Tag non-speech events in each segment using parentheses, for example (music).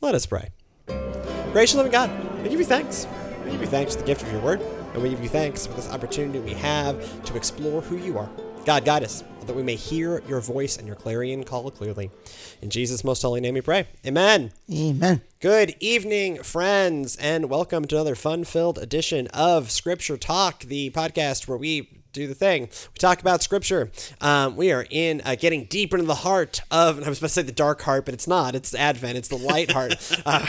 Let us pray. Gracious living God, we give you thanks. We give you thanks for the gift of your word, and we give you thanks for this opportunity we have to explore who you are. God, guide us, that we may hear your voice and your clarion call clearly. In Jesus' most holy name we pray. Amen. Amen. Good evening, friends, and welcome to another fun filled edition of Scripture Talk, the podcast where we do the thing. We talk about scripture. Um, we are in uh, getting deeper into the heart of, and I was about to say the dark heart, but it's not. It's Advent. It's the light heart. (laughs) Uh,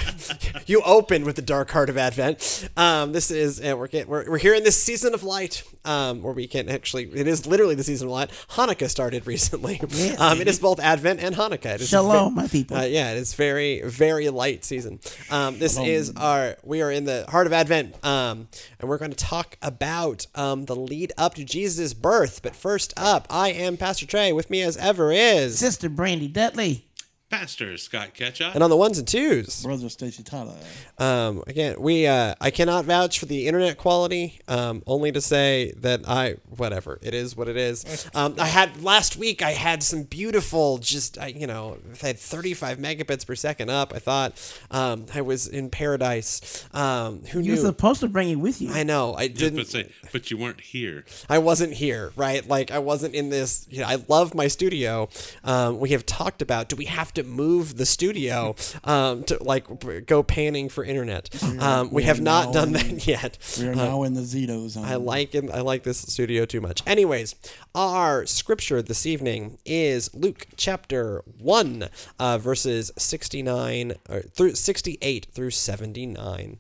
you open with the dark heart of Advent. Um, this is, and we're, getting, we're, we're here in this season of light um, where we can actually, it is literally the season of light. Hanukkah started recently. (laughs) Um, it is both Advent and Hanukkah. It is Shalom, ve- my people. Uh, yeah, it is very, very light season. Um, this is our, we are in the heart of Advent, um, and we're going to talk about um, the lead up to Jesus' birth. But first up, I am Pastor Trey. With me as ever is, Sister Brandy Dudley. Pastor Scott Ketchup. and on the ones and twos, Brother Stacy Tyler. um, again, we, uh, I cannot vouch for the internet quality, um, only to say that I, whatever, it is what it is. (laughs) Um, I had, last week, I had some beautiful, just, I, you know, I had 35 megabits per second up. I thought um, I was in paradise. Um, who You're knew? supposed to bring it with you. I know. I didn't. but say, but you weren't here. I wasn't here, right? Like I wasn't in this. You know, I love my studio. Um, we have talked about. Do we have to move the studio um, to like go panning for internet? Um, we have not done in- that (laughs) yet. We are now in the Zito zone. I like it. I like this studio too much. Anyways, our scripture this evening is Luke chapter one, uh, verses sixty-nine or through sixty-eight through seventy-nine.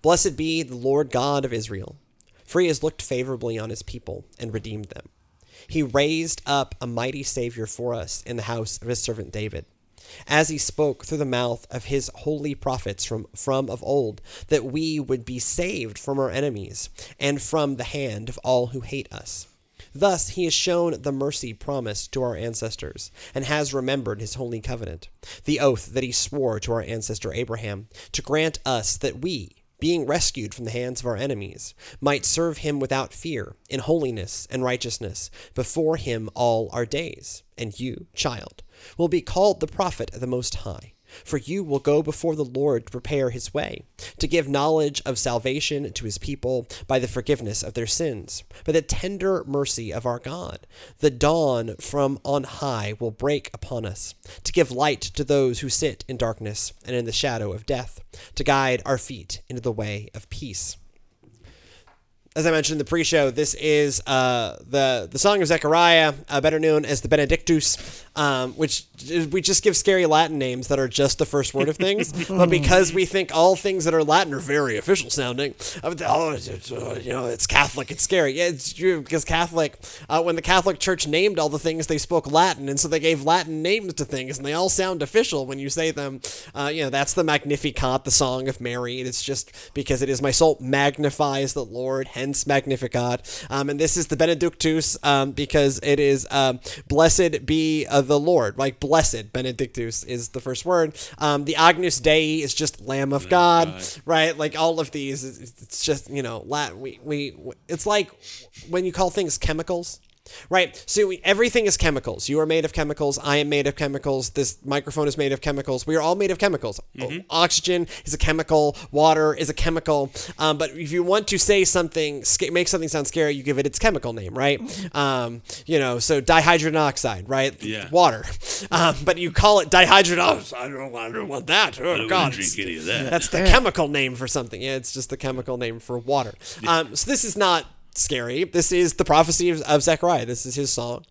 Blessed be the Lord God of Israel, for he has looked favorably on his people and redeemed them. He raised up a mighty Savior for us in the house of his servant David, as he spoke through the mouth of his holy prophets from, from of old, that we would be saved from our enemies and from the hand of all who hate us. Thus he has shown the mercy promised to our ancestors, and has remembered his holy covenant, the oath that he swore to our ancestor Abraham, to grant us that we, being rescued from the hands of our enemies, might serve him without fear, in holiness and righteousness, before him all our days. And you, child, will be called the prophet of the Most High. For you will go before the Lord to prepare his way, to give knowledge of salvation to his people by the forgiveness of their sins, by the tender mercy of our God. The dawn from on high will break upon us, to give light to those who sit in darkness and in the shadow of death, to guide our feet into the way of peace as I mentioned in the pre-show, this is uh, the the song of Zechariah, uh, better known as the Benedictus, um, which we just give scary Latin names that are just the first word of things. (laughs) but because we think all things that are Latin are very official sounding, uh, oh, it's, uh, you know, it's Catholic, it's scary. Yeah, it's true because Catholic, uh, when the Catholic Church named all the things, they spoke Latin, and so they gave Latin names to things, and they all sound official when you say them. Uh, you know, that's the Magnificat, the Song of Mary. It's just because it is my soul magnifies the Lord, hence Magnificat. Um, and this is the Benedictus um, because it is um, blessed be uh, the Lord. Like blessed, Benedictus is the first word. Um, the Agnus Dei is just Lamb of God, God. right? Like all of these, it's it's just you know, Latin. We we it's like when you call things chemicals. Right. So we, everything is chemicals. You are made of chemicals. I am made of chemicals. This microphone is made of chemicals. We are all made of chemicals. O- Oxygen is a chemical. Water is a chemical. Um, but if you want to say something, sca- make something sound scary, you give it its chemical name, right? Um, you know, so dihydrogen oxide, right? Yeah. Water. Um, but you call it dihydrogen oxide. I don't, I don't want that. Oh, I don't God. drink any of that. That's the chemical name for something. Yeah, it's just the chemical name for water. Um, so this is not scary. This is the prophecy of, of Zechariah. This is his song,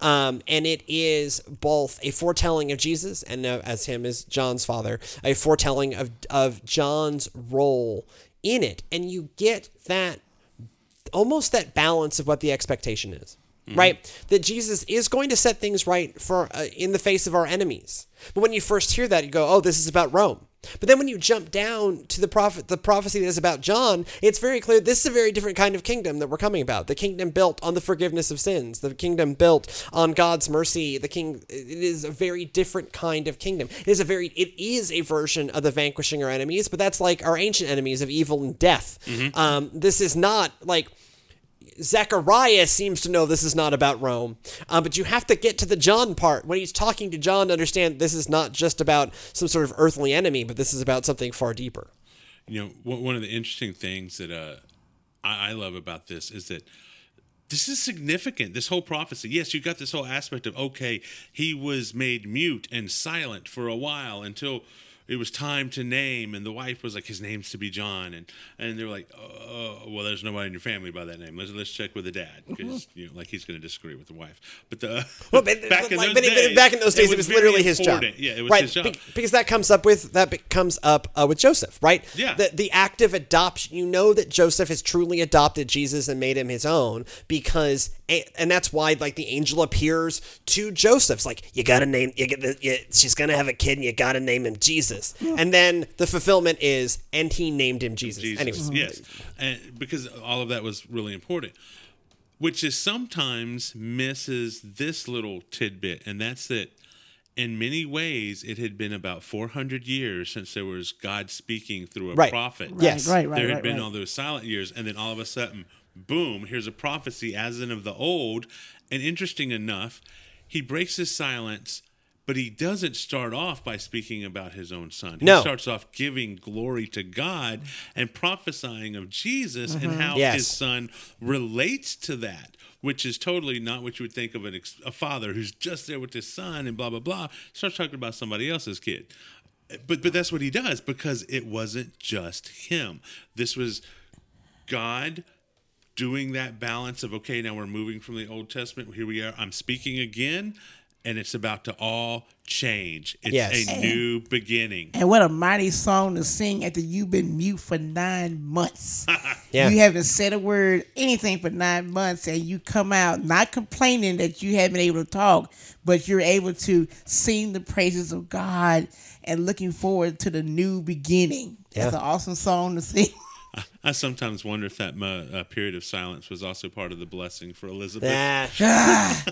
um, and it is both a foretelling of Jesus and uh, as him as John's father, a foretelling of of John's role in it, and you get that almost that balance of what the expectation is. Right, that Jesus is going to set things right for uh, in the face of our enemies. But when you first hear that, you go, "Oh, this is about Rome." But then when you jump down to the prophet, the prophecy that is about John, it's very clear this is a very different kind of kingdom that we're coming about. The kingdom built on the forgiveness of sins, the kingdom built on God's mercy. The king, it is a very different kind of kingdom. It is a very, it is a version of the vanquishing our enemies, but that's like our ancient enemies of evil and death. Um, this is not like Zechariah seems to know this is not about Rome, uh, but you have to get to the John part when he's talking to John to understand this is not just about some sort of earthly enemy, but this is about something far deeper. You know, one of the interesting things that uh, I, I love about this is that this is significant. This whole prophecy. Yes, you got this whole aspect of okay, he was made mute and silent for a while until it was time to name, and the wife was like, his name's to be John, and and they were like, oh, well, there's nobody in your family by that name. Let's let's check with the dad because you know, like he's going to disagree with the wife. But the (laughs) Well, but, (laughs) but, like, but, but back in those days, it was, very literally his job. Yeah, it was right, his job. be- because that comes up with that comes up uh, with Joseph, right? Yeah. The the act of adoption. You know that Joseph has truly adopted Jesus and made him his own because, and that's why like the angel appears to Joseph. It's like you got to name. You get the, you, she's gonna have a kid, and you got to name him Jesus. And then the fulfillment is, and he named him Jesus. Jesus. Anyways, Yes, and because all of that was really important, which is sometimes misses this little tidbit, and that's that. In many ways, it had been about 400 years since there was God speaking through a Right. prophet. Yes. Right, right, there had right, been right. all those silent years, and then all of a sudden, boom! Here's a prophecy, as in of the old. And interesting enough, he breaks his silence, but he doesn't start off by speaking about his own son. He No. starts off giving glory to God and prophesying of Jesus and mm-hmm. how Yes. his son relates to that. Which is totally not what you would think of an ex- a father who's just there with his son and blah blah blah. Starts talking about somebody else's kid but but that's what he does because it wasn't just him. This was God doing that balance of okay, now we're moving from the Old Testament. Here we are. I'm speaking again, and it's about to all change. It's Yes. a new beginning. And what a mighty song to sing after you've been mute for nine months. (laughs) Yeah. You haven't said a word, anything for nine months, and you come out not complaining that you haven't been able to talk, but you're able to sing the praises of God and looking forward to the new beginning. That's an awesome song to sing. (laughs) I sometimes wonder if that uh, period of silence was also part of the blessing for Elizabeth. Nah, Ah,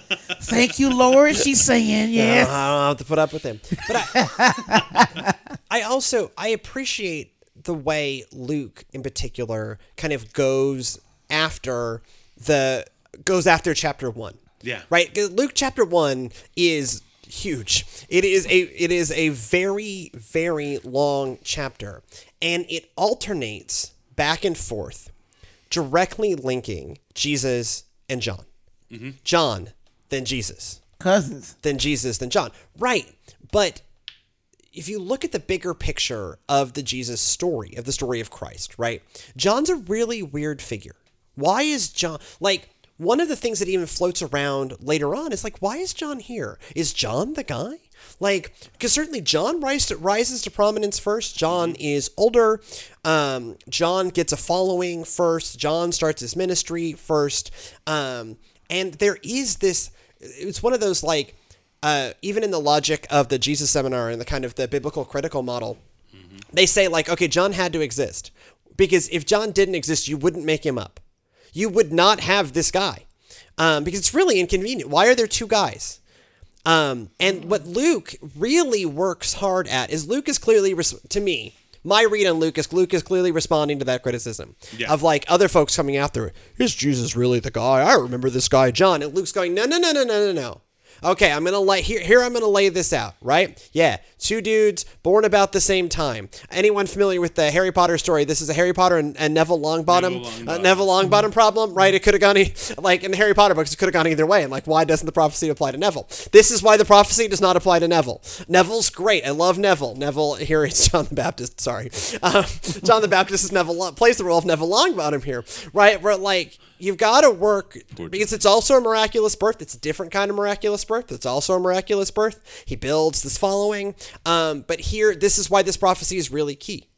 thank you, Lord. She's saying, yes. I don't have to put up with him. But I, (laughs) I also I appreciate the way Luke, in particular, kind of goes after the goes after chapter one. Yeah. Right. Luke chapter one is huge. It is a it is a very very long chapter, and it alternates back and forth, directly linking Jesus and John. Mm-hmm. John, then Jesus Cousins. than Jesus than John. Right. But if you look at the bigger picture of the Jesus story, of the story of Christ, right? John's a really weird figure. Why is John like one of the things that even floats around later on is like, why is John here? Is John the guy? Like, because certainly John rise to, rises to prominence first. John is older. Um, John gets a following first. John starts his ministry first. Um, and there is this, it's one of those like, uh, even in the logic of the Jesus seminar and the kind of the biblical critical model, they say like, okay, John had to exist because if John didn't exist, you wouldn't make him up. You would not have this guy um, because it's really inconvenient. Why are there two guys? Um, and what Luke really works hard at is Luke is clearly, res- to me, my read on Luke is Luke is clearly responding to that criticism Yeah. of like other folks coming after. Is Jesus really the guy? I remember this guy, John. And Luke's going, no, no, no, no, no, no, no. Okay, I'm gonna lay here. Here I'm gonna lay this out. Right? Yeah, two dudes born about the same time. Anyone familiar with the Harry Potter story? This is a Harry Potter and, and Neville Longbottom. Neville uh, Longbottom. Neville Longbottom problem, right? It could have gone e- like in the Harry Potter books. It could have gone either way. And like, why doesn't the prophecy apply to Neville? This is why the prophecy does not apply to Neville. Neville's great. I love Neville. Neville here is John the Baptist. Sorry, (laughs) um, John the Baptist is Neville plays the role of Neville Longbottom here, right? Where like you've got to work because it's also a miraculous birth. It's a different kind of miraculous birth. It's also a miraculous birth. He builds this following, um, but here this is why this prophecy is really key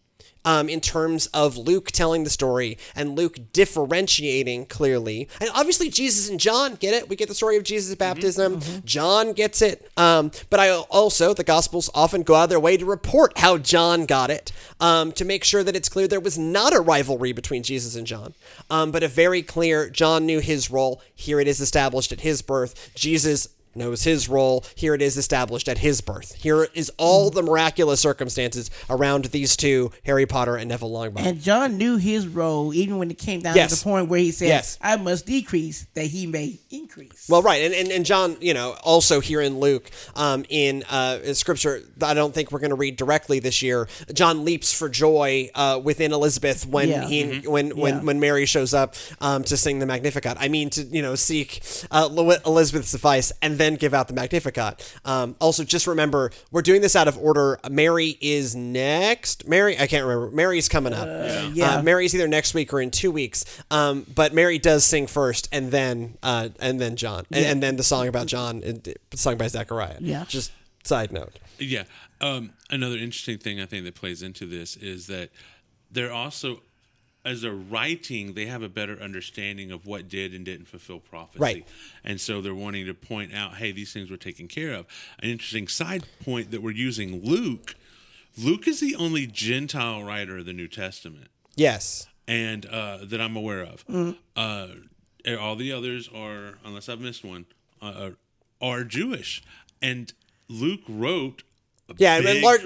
um, in terms of Luke telling the story and Luke differentiating clearly. And obviously, Jesus and John get it. We get the story of Jesus' baptism. John gets it. Um, but I also, the Gospels often go out of their way to report how John got it um, to make sure that it's clear there was not a rivalry between Jesus and John, um, but a very clear John knew his role. Here it is established at his birth. Jesus knows his role. Here it is established at his birth. Here is all the miraculous circumstances around these two, Harry Potter and Neville Longbottom. And John knew his role even when it came down Yes. to the point where he said, Yes. I must decrease that he may increase. Well, right, and, and and John, you know, also here in Luke, um, in uh, in Scripture, I don't think we're going to read directly this year. John leaps for joy uh, within Elizabeth when Yeah. he when when Yeah. when Mary shows up um, to sing the Magnificat. I mean, to you know, seek uh, Lo- Elizabeth's suffice and then give out the Magnificat. Um, also, just remember we're doing this out of order. Mary is next. Mary, I can't remember. Mary's coming up. yeah. Uh, Mary's either next week or in two weeks. Um, but Mary does sing first, and then uh, and then John, and, and then the song about John, uh, sung by Zechariah. Yeah. Just side note. Yeah. Um, another interesting thing I think that plays into this is that they're also, as they're writing, they have a better understanding of what did and didn't fulfill prophecy. Right. And so they're wanting to point out, hey, these things were taken care of. An interesting side point that we're using Luke. Luke is the only Gentile writer of the New Testament Yes. and uh, that I'm aware of. Uh, all the others are, unless I've missed one, uh, are Jewish. And Luke wrote. Yeah, and lar-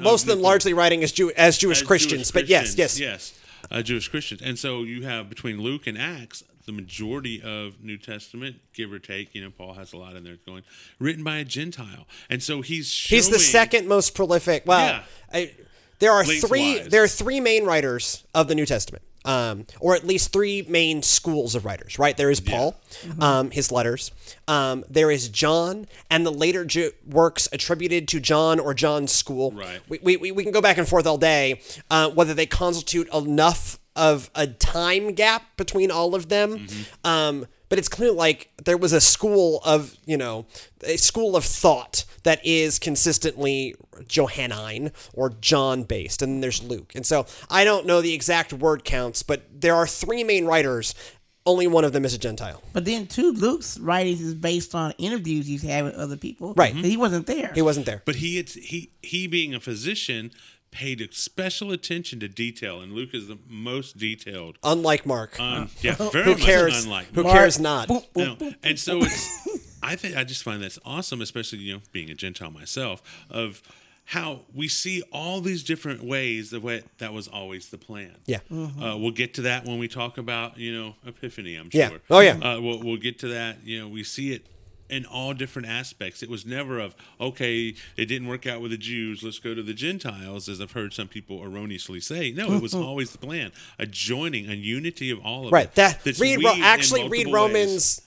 most of them largely writing as Jew as Jewish as Christians, but yes, yes, yes, uh, Jewish Christians. And so you have between Luke and Acts, the majority of New Testament, give or take, you know, Paul has a lot in there going, written by a Gentile. And so he's He's the second most prolific. Well, Yeah. I, there are three. There are three main writers of the New Testament, um, or at least three main schools of writers. Right? There is Paul, um, his letters. Um, there is John, and the later Ju- works attributed to John or John's school. Right. We, we, we- we can go back and forth all day uh, whether they constitute enough of a time gap between all of them. Um, but it's clear like there was a school of you know a school of thought that is consistently johannine or john based and then there's luke and so i don't know the exact word counts but there are three main writers only one of them is a gentile But then, too, Luke's writings is based on interviews he's had with other people. Right. He wasn't there. he wasn't there But he had, he he being a physician paid special attention to detail, and Luke is the most detailed. unlike mark Um, yeah, very who much cares unlike who Mark. cares not Boop, boop, No, boop. and so it's. I think I just find that's awesome, especially you know being a Gentile myself, of how we see all these different ways of what that was always the plan. yeah Uh, we'll get to that when we talk about you know Epiphany. I'm Yeah. sure. Oh, yeah. Uh, we'll we'll get to that. You know, we see it in all different aspects. It was never of okay, it didn't work out with the Jews. Let's go to the Gentiles, as I've heard some people erroneously say. No, it was (laughs) always the plan: a joining, a unity of all of right it. that that's read Ro- actually read multiple ways. romans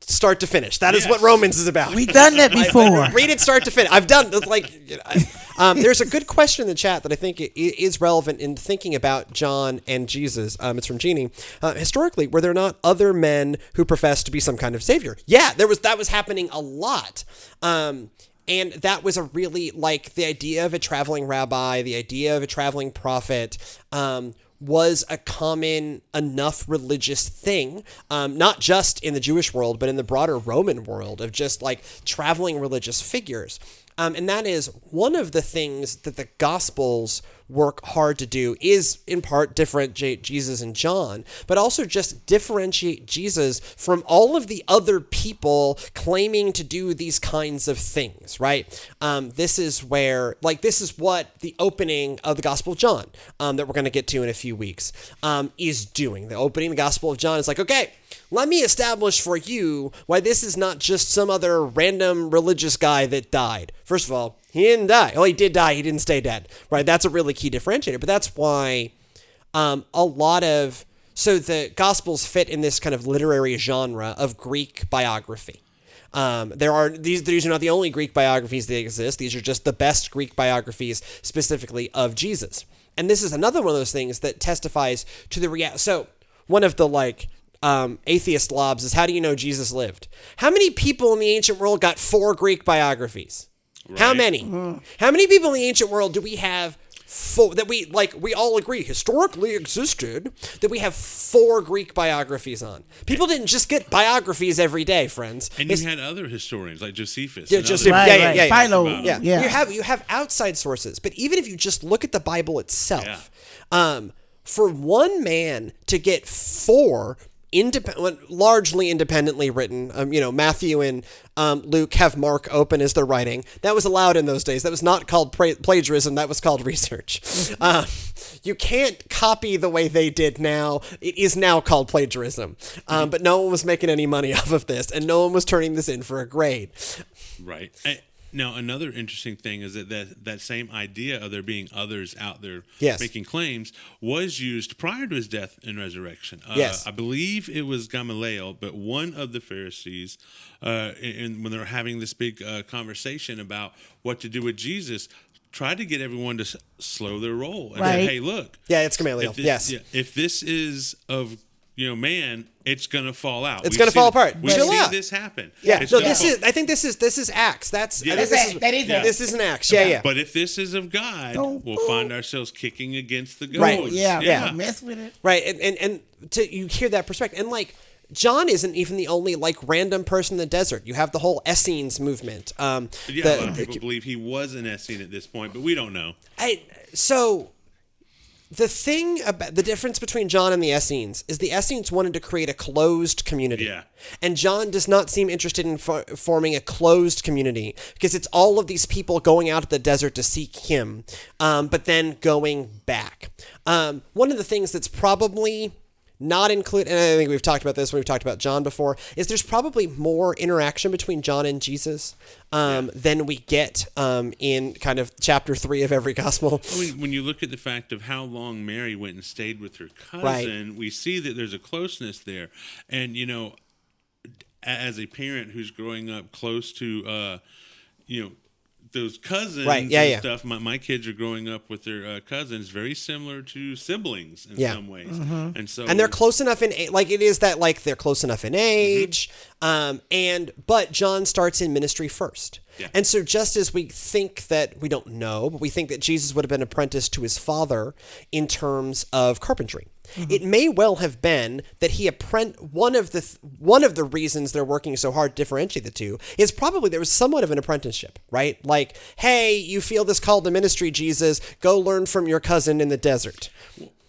start to finish That is what romans is about We've done that (laughs) before. read it start to finish. I've done it's like. you know, I- um, there's a good question in the chat that I think is relevant in thinking about John and Jesus. Um, it's from Jeannie. Uh, historically, were there not other men who professed to be some kind of savior? Yeah, there was. That was happening a lot. Um, and that was a really like the idea of a traveling rabbi, the idea of a traveling prophet. Um, was a common enough religious thing, um, not just in the Jewish world, but in the broader Roman world of just like traveling religious figures. Um, and that is one of the things that the Gospels work hard to do is in part differentiate Jesus and John, but also just differentiate Jesus from all of the other people claiming to do these kinds of things, right? Um, this is where, like, this is what the opening of the Gospel of John, um, that we're going to get to in a few weeks, um, is doing. The opening of the Gospel of John is like, okay, let me establish for you why this is not just some other random religious guy that died. First of all, he didn't die. Oh, he did die. He didn't stay dead. Right? That's a really key differentiator. But that's why um, a lot of so the Gospels fit in this kind of literary genre of Greek biography. Um, there are these. These are not the only Greek biographies that exist. These are just the best Greek biographies, specifically of Jesus. And this is another one of those things that testifies to the reality. So one of the like um, atheist lobs is how do you know Jesus lived? How many people in the ancient world got four Greek biographies? How Right. many? How many people in the ancient world do we have? Four, that we like we all agree historically existed that we have four Greek biographies on. People didn't just get biographies every day, friends. And you had other historians like Josephus. Yeah, Josephus, others. yeah, yeah, right. yeah, yeah. Philo, yeah. yeah. You have you have outside sources, but even if you just look at the Bible itself, um, for one man to get four independent, largely independently written. Um, you know, Matthew and um, Luke have Mark open as they're writing. That was allowed in those days. That was not called pra- plagiarism. That was called (laughs) research. uh, you can't copy the way they did now. It is now called plagiarism. Um, but no one was making any money (laughs) off of this, and no one was turning this in for a grade. Right. Eh, Now, another interesting thing is that, that that same idea of there being others out there Yes. making claims was used prior to his death and resurrection. Uh, Yes. I believe it was Gamaliel, but one of the Pharisees, uh, and when they were having this big uh, conversation about what to do with Jesus, tried to get everyone to s- slow their roll and Right. say, "Hey, look, Yeah, it's Gamaliel. if this, yes. yeah, if this is of you know man, it's gonna fall out. It's We've gonna fall it- apart. We've Chill seen out. this happen. Yeah, It's no, gonna this fall- is. I think this is this is Acts. That's Yeah. this That's is a- that is a- this is an Acts. Yeah, yeah. But if this is of God, Don't we'll fool. find ourselves kicking against the goads. Right. Yeah, Yeah. Don't mess with it. Right, and and, and to you hear that perspective, and like John isn't even the only like random person in the desert. You have the whole Essenes movement. Um, Yeah, the- a lot of people believe he was an Essene at this point, but we don't know. I, so the thing about the difference between John and the Essenes is the Essenes wanted to create a closed community. Yeah. And John does not seem interested in fo- forming a closed community because it's all of these people going out to the desert to seek him, um, but then going back. Um, one of the things that's probably not include, and I think we've talked about this when we've talked about John before, is there's probably more interaction between John and Jesus um, than we get um, in kind of chapter three of every gospel. I mean, when you look at the fact of how long Mary went and stayed with her cousin, we see that there's a closeness there. And, you know, as a parent who's growing up close to, uh, you know, those cousins Right, yeah, and yeah. stuff, my, my kids are growing up with their uh, cousins very similar to siblings in Yeah. some ways. Mm-hmm. And so and they're close enough in like it is that like they're close enough in age um and but john starts in ministry first Yeah. and so just as we think that we don't know but we think that jesus would have been apprenticed to his father in terms of carpentry it mm-hmm. may well have been that he apprent one of the th- one of the reasons they're working so hard to differentiate the two is probably there was somewhat of an apprenticeship right? Like hey you feel this call to ministry jesus. Go learn from your cousin in the desert.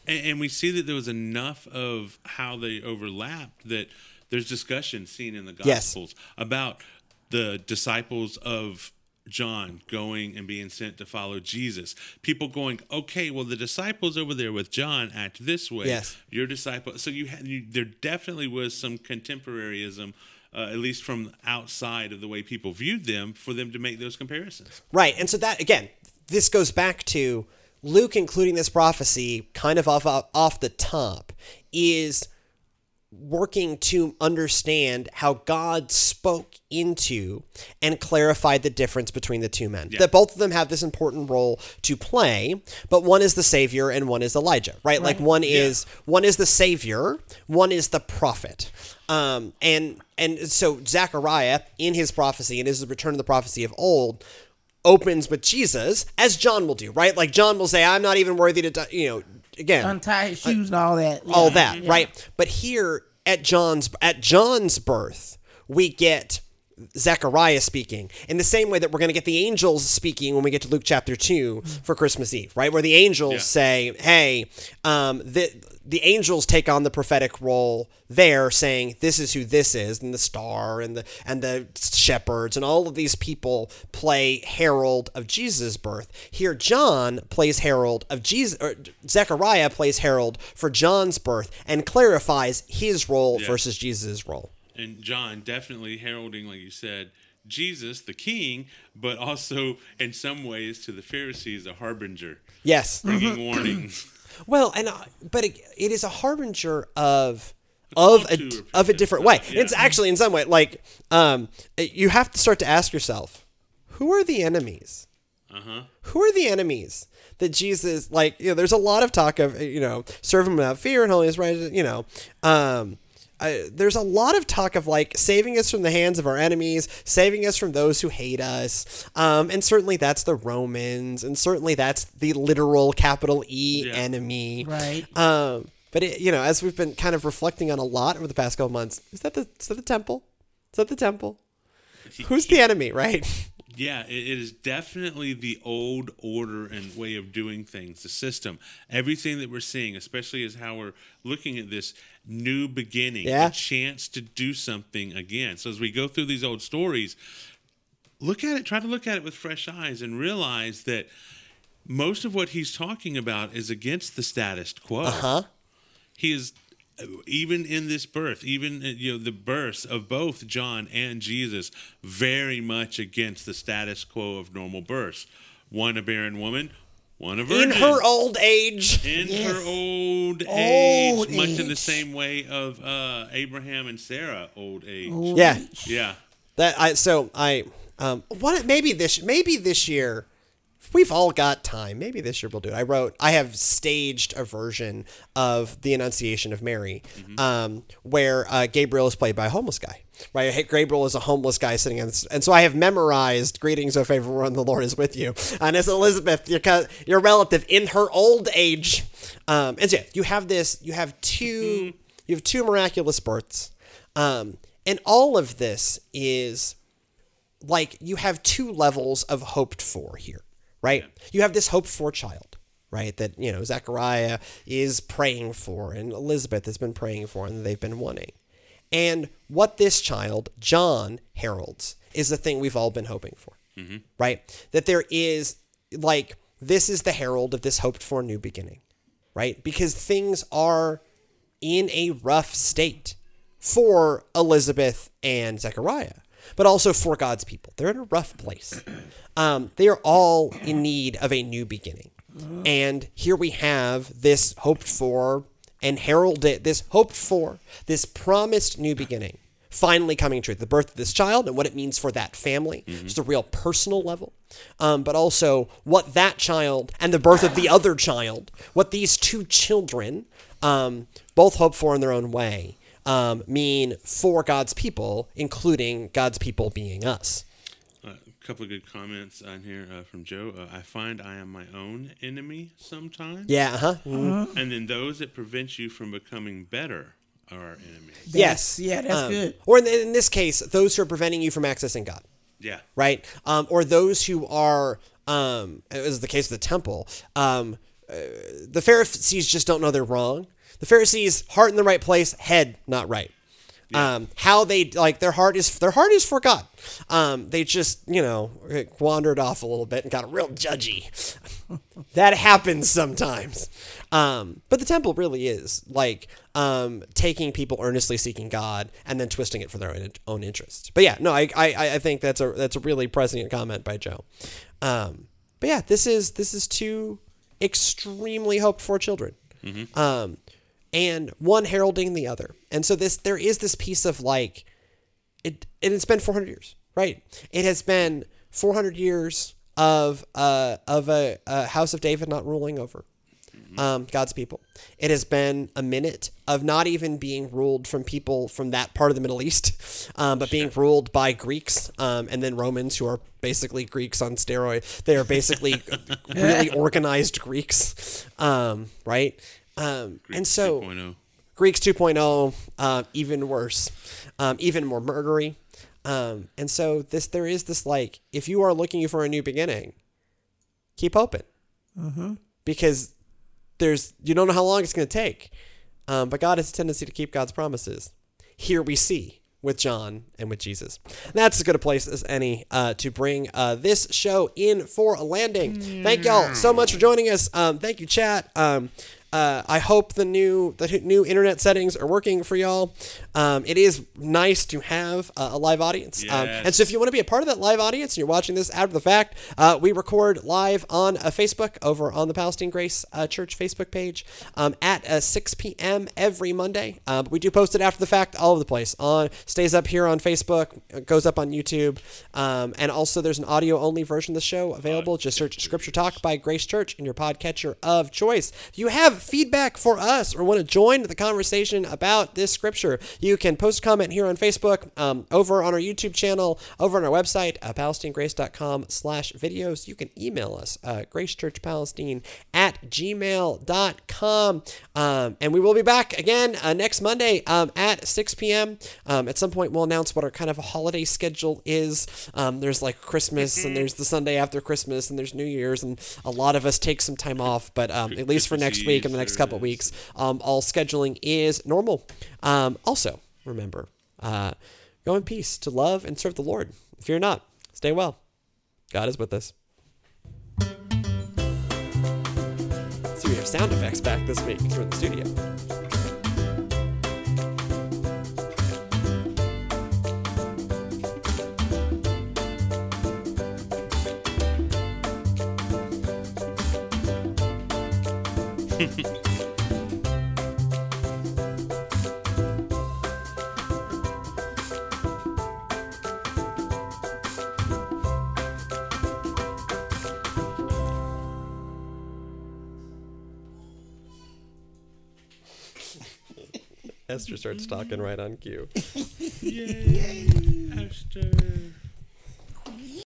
And, and we see that there was enough of how they overlapped that there's discussion seen in the Yes. Gospels about the disciples of John going and being sent to follow Jesus. People going, okay, well, the disciples over there with John act this way. Yes. Your disciple. So you, had, you there definitely was some contemporaryism. Uh, at least from outside of the way people viewed them, for them to make those comparisons. Right. And so that again, this goes back to Luke including this prophecy kind of off off the top is working to understand how God spoke into and clarified the difference between the two men. That both of them have this important role to play, but one is the savior and one is Elijah, right? Like one is one is the savior, one is the prophet. Um and and so Zechariah in his prophecy and his return of the prophecy of old opens with Jesus, as John will do, right? Like John will say, "I'm not even worthy to, die," you know." Again, Untie his uh, shoes and all that. all Yeah. that, right? But here at John's at John's birth, we get Zechariah speaking in the same way that we're going to get the angels speaking when we get to Luke chapter two for Christmas Eve, right? Where the angels Yeah. say, "Hey, um, the the angels take on the prophetic role there, saying this is who this is, and the star and the and the shepherds and all of these people play herald of Jesus' birth. Here, John plays herald of Jesus, or Zechariah plays herald for John's birth, and clarifies his role Yeah. versus Jesus' role. And John definitely heralding, like you said, Jesus, the King, but also in some ways to the Pharisees, a harbinger, Yes. bringing warnings. (clears throat) Well, and uh, but it, it is a harbinger of of a of a different way. yeah. It's actually in some way like um you have to start to ask yourself, who are the enemies? Uh-huh. Who are the enemies that Jesus like? You know, there's a lot of talk of you know serve him without fear and holiness, right? You know, um. Uh, there's a lot of talk of like saving us from the hands of our enemies, saving us from those who hate us, um, and certainly that's the Romans, and certainly that's the literal capital E Yeah. enemy, Right. um, but it, you know, as we've been kind of reflecting on a lot over the past couple months, is that the is that the temple? Is that the temple? Who's the enemy, right? (laughs) Yeah, it, is definitely the old order and way of doing things, the system. Everything that we're seeing, especially as how we're looking at this new beginning, Yeah. a chance to do something again. So as we go through these old stories, look at it, try to look at it with fresh eyes and realize that most of what he's talking about is against the status quo. Uh-huh. He is even in this birth, even uh, you know the births of both John and Jesus, very much against the status quo of normal births. One a barren woman, one a virgin. In her old age. in Yes. her old age, Old much in the same way of uh, Abraham and Sarah old age. Old Yeah. age. Yeah, That I so I um what maybe this maybe this year we've all got time. Maybe this year we'll do it. I wrote I have staged a version of the Annunciation of Mary, um, where uh, Gabriel is played by a homeless guy. Right, Gabriel is a homeless guy sitting on, this, and so I have memorized "Greetings, O favorite one, the Lord is with you." And as Elizabeth, your co- your relative in her old age, um, and so yeah, you have this. You have two. You have two miraculous births, um, and all of this is like you have two levels of hoped for here, right? You have this hoped for child, right? That, you know, Zechariah is praying for and Elizabeth has been praying for and they've been wanting. And what this child, John, heralds is the thing we've all been hoping for, mm-hmm. right? That there is, like, this is the herald of this hoped for new beginning, right? Because things are in a rough state for Elizabeth and Zechariah, but also for God's people. They're in a rough place. (clears throat) Um, they are all in need of a new beginning. And here we have this hoped for and heralded, this hoped for, this promised new beginning finally coming true. The birth of this child and what it means for that family, just a real personal level, um, but also what that child and the birth of the other child, what these two children um, both hope for in their own way, um, mean for God's people, including God's people being us. Uh, a couple of good comments on here uh, from Joe. Uh, I find I am my own enemy sometimes, Yeah, uh-huh. and then those that prevent you from becoming better are our enemies. Yes. yeah, that's Um, good. Or in, in this case, those who are preventing you from accessing God. Yeah, right? Um, or those who are, um, as the case of the temple, um, uh, the Pharisees just don't know they're wrong. The Pharisees, heart in the right place, head not right. Um, how they like their heart is their heart is for God. Um, they just you know wandered off a little bit and got real judgy. (laughs) that happens sometimes. Um, but the temple really is like um, taking people earnestly seeking God and then twisting it for their own, own interests. But yeah, no, I, I I think that's a that's a really prescient comment by Joe. Um, but yeah, this is this is two extremely hoped for children. Um, and one heralding the other. And so this there is this piece of like it and it's been 400 years, right? It has been 400 years of uh of a, a house of David not ruling over um, God's people. It has been a minute of not even being ruled from people from that part of the Middle East, (laughs) um, but being ruled by Greeks um, and then Romans, who are basically Greeks on steroid. They are basically (laughs) really organized Greeks, um, right? Um, and so 2.0. Greeks 2.0, uh, even worse, um, even more murdery. Um, and so this there is this like if you are looking for a new beginning, keep hoping, because there's you don't know how long it's going to take, um, but God has a tendency to keep God's promises. Here we see with John and with Jesus. That's as good a place as any uh, to bring uh, this show in for a landing. Thank y'all so much for joining us. Um, thank you, chat. Um, uh, I hope the new the new internet settings are working for y'all. Um, it is nice to have uh, a live audience, um, and so if you want to be a part of that live audience and you're watching this after the fact, uh, we record live on uh, Facebook over on the Palestine Grace uh, Church Facebook page um, at uh, 6 p.m. every Monday. We do post it after the fact all over the place. On stays up here on Facebook, goes up on YouTube, um, and also there's an audio only version of the show available. Just search Scripture Talk by Grace Church in your podcatcher of choice. You have feedback for us or want to join the conversation about this scripture, you can post a comment here on Facebook, um, over on our YouTube channel, over on our website, uh, palestinegrace.com slash videos. You can email us, uh, gracechurchpalestine at gmail.com. Um, and we will be back again uh, next Monday um, at 6 p.m. Um, at some point, we'll announce what our kind of holiday schedule is. Um, there's like Christmas, and there's the Sunday after Christmas, and there's New Year's, and a lot of us take some time off. But um, at least for next week and the next couple weeks, um, all scheduling is normal. Um, also, remember, uh, go in peace to love and serve the Lord. If you're not, stay well. God is with us. So we have sound effects back this week because the studio. Esther starts talking right on cue. Yay, Esther.